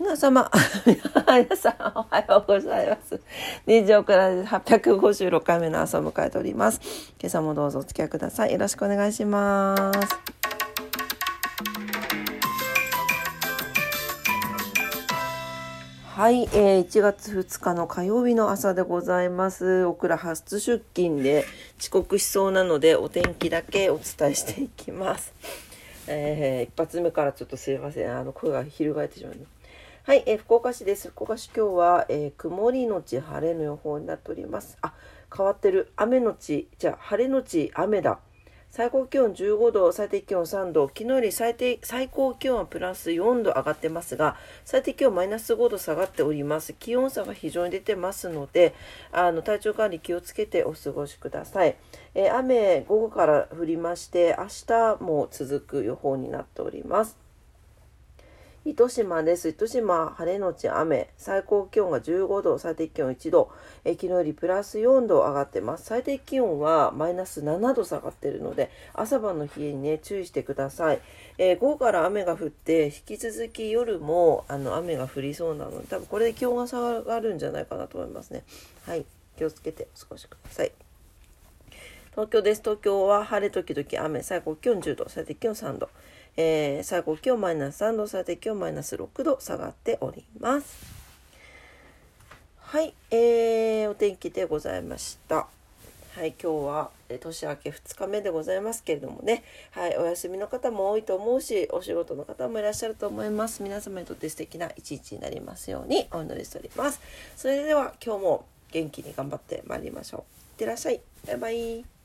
皆様、皆さんおはようございます。二条から856回目の朝を迎えております。今朝もどうぞお付き合いください。よろしくお願いします。はい、えー、1月2日の火曜日の朝でございます。オクラ初出勤で遅刻しそうなのでお天気だけお伝えしていきます。えー、一発目からちょっとすいません。あの声が翻ってしまう、はい、えー、福岡市です。福岡市今日は、えー、曇りのち晴れの予報になっております。あ、変わってる。雨のち、じゃあ晴れのち雨だ。最高気温15度、最低気温3度、昨日より最低最高気温はプラス4度上がってますが、最低気温マイナス5度下がっております。気温差が非常に出てますので、あの体調管理気をつけてお過ごしください。えー、雨、午後から降りまして、明日も続く予報になっております。糸島です。糸島、晴れのち雨。最高気温が15度、最低気温1度。え昨日よりプラス4度上がってます。最低気温はマイナス7度下がってるので、朝晩の冷えにね、注意してください。えー、午後から雨が降って、引き続き夜もあの雨が降りそうなので、多分これで気温が下がるんじゃないかなと思いますね。はい。気をつけてお過ごしください。東京です。東京は晴れ時々雨。最高気温10度、最低気温3度。えー、最高気温マイナス3度、最低気温マイナス6度下がっております。はい、えー、お天気でございました。はい、今日は年明け2日目でございますけれどもね、はい、お休みの方も多いと思うし、お仕事の方もいらっしゃると思います。皆様にとって素敵な一日になりますようにお祈りしております。それでは今日も元気に頑張ってまいりましょう。いってらっしゃい。バイバイ。